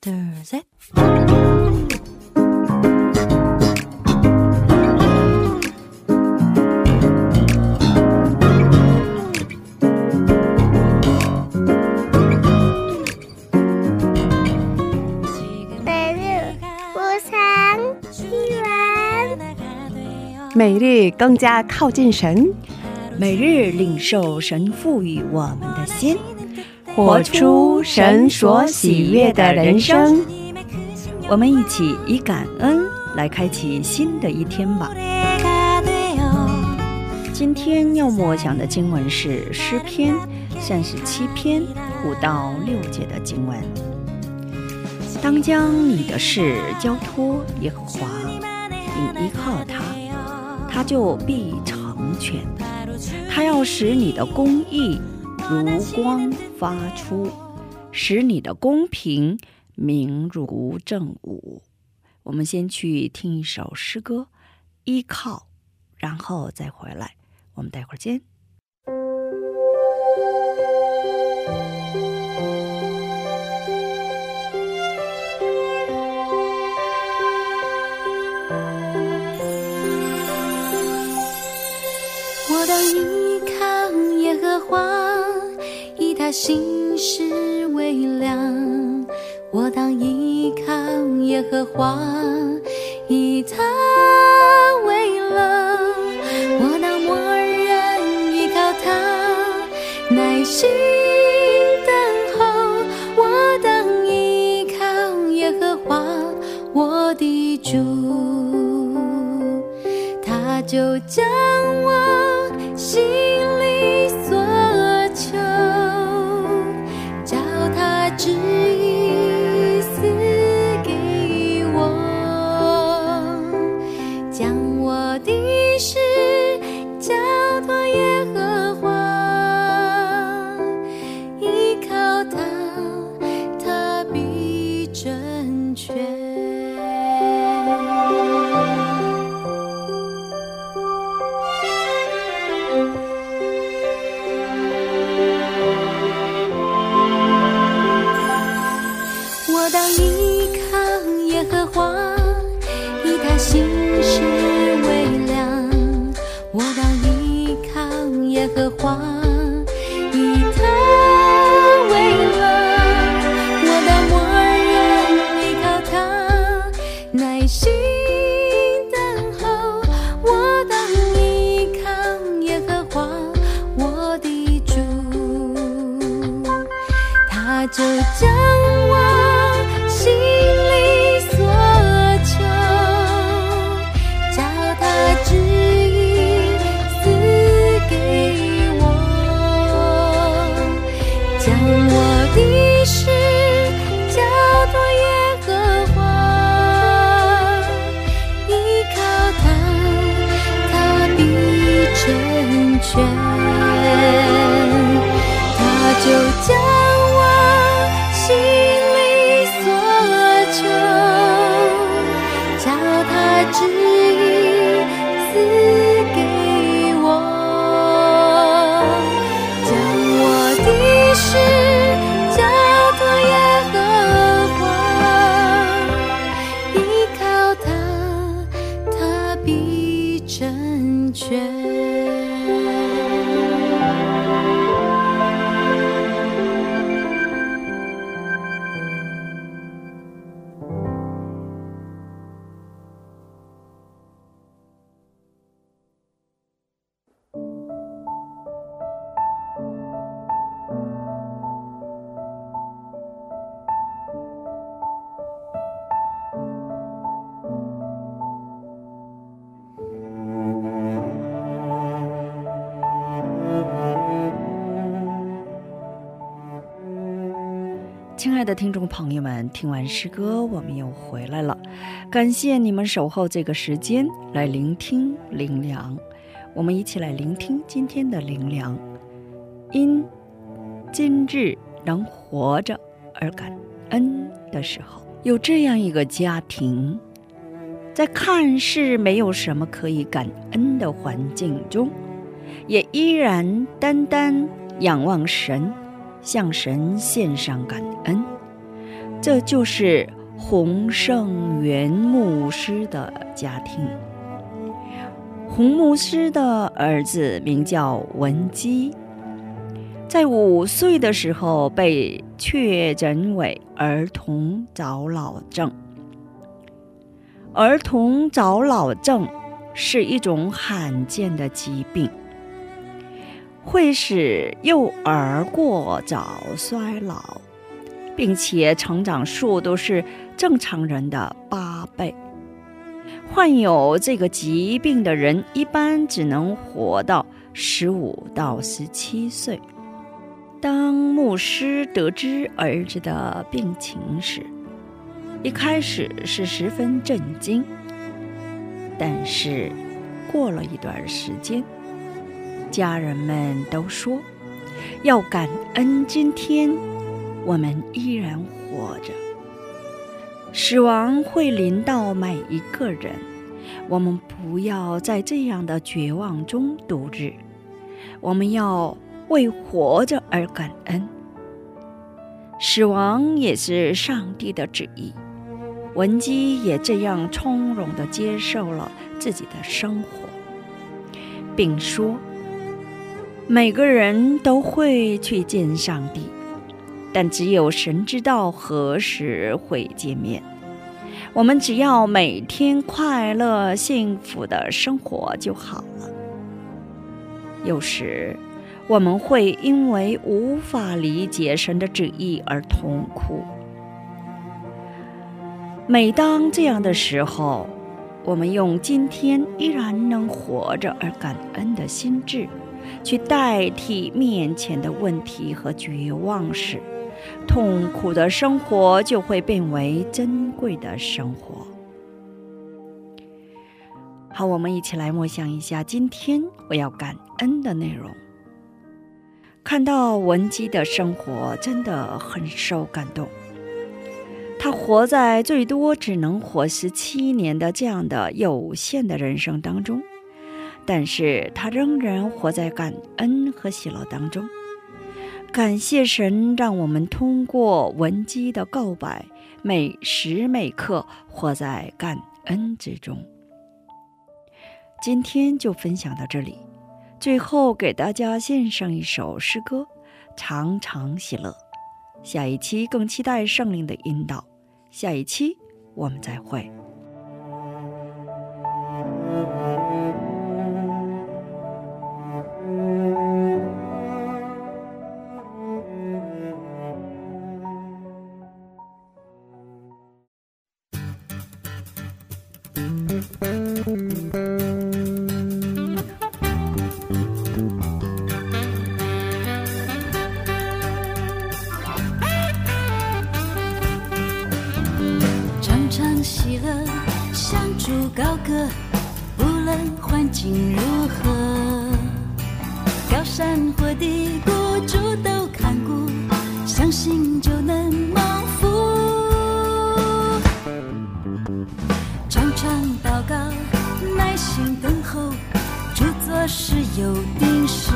there's a 每日更加靠近神，每日领受神赋予我们的心。活出神所喜悦的人生。我们一起以感恩来开启新的一天吧。今天要默想的经文是诗篇三十七篇五到六节的经文。当将你的事交托耶和华，并依靠他，他就必成全。他要使你的公义如光发出，使你的公平明如正午。我们先去听一首诗歌，依靠，然后再回来。我们待会儿见。我当依靠耶和华，他心事微凉。我当依靠耶和华，以他为乐。我当默认依靠他，耐心等候。我当依靠耶和华，我的主。他就将我心却成听众朋友们，听完诗歌，我们又回来了。感谢你们守候这个时间来聆听灵粮。我们一起来聆听今天的灵粮。因今日能活着而感恩的时候，有这样一个家庭，在看似没有什么可以感恩的环境中，也依然单单仰望神。向神献上感恩，这就是洪胜元牧师的家庭。洪牧师的儿子名叫文基，在五岁的时候被确诊为儿童早老症。儿童早老症是一种罕见的疾病，会使幼儿过早衰老，并且成长速度是正常人的八倍。患有这个疾病的人一般只能活到十五到十七岁。当牧师得知儿子的病情时，一开始是十分震惊，但是过了一段时间，家人们都说要感恩今天我们依然活着。死亡会临到每一个人，我们不要在这样的绝望中度日，我们要为活着而感恩。死亡也是上帝的旨意。文姬也这样从容地接受了自己的生活，并说：“每个人都会去见上帝，但只有神知道何时会见面。我们只要每天快乐幸福的生活就好了。有时我们会因为无法理解神的旨意而痛苦。”每当这样的时候，我们用今天依然能活着而感恩的心智，去代替面前的问题和绝望时，痛苦的生活就会变为珍贵的生活。好，我们一起来默想一下今天我要感恩的内容。看到文姬的生活，真的很受感动。他活在最多只能活十七年的这样的有限的人生当中，但是他仍然活在感恩和喜乐当中。感谢神，让我们通过文姬的告白，每时每刻活在感恩之中。今天就分享到这里，最后给大家献上一首诗歌，《常常喜乐》。下一期更期待圣灵的引导。下一期我们再会。高歌，不论环境如何，高山或低谷，主都看顾，相信就能蒙福。常常祷告，耐心等候，主做事有定时，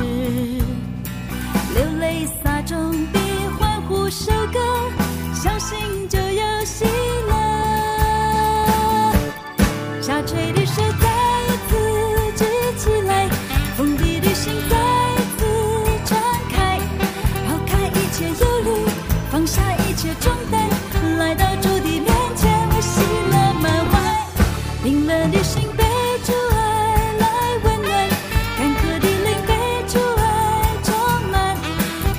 冰冷的心被主爱来温暖干渴的泪被主爱装满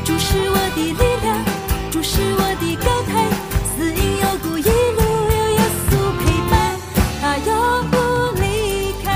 主是我的力量主是我的高台死因有故一路有耶稣陪伴他永不离开。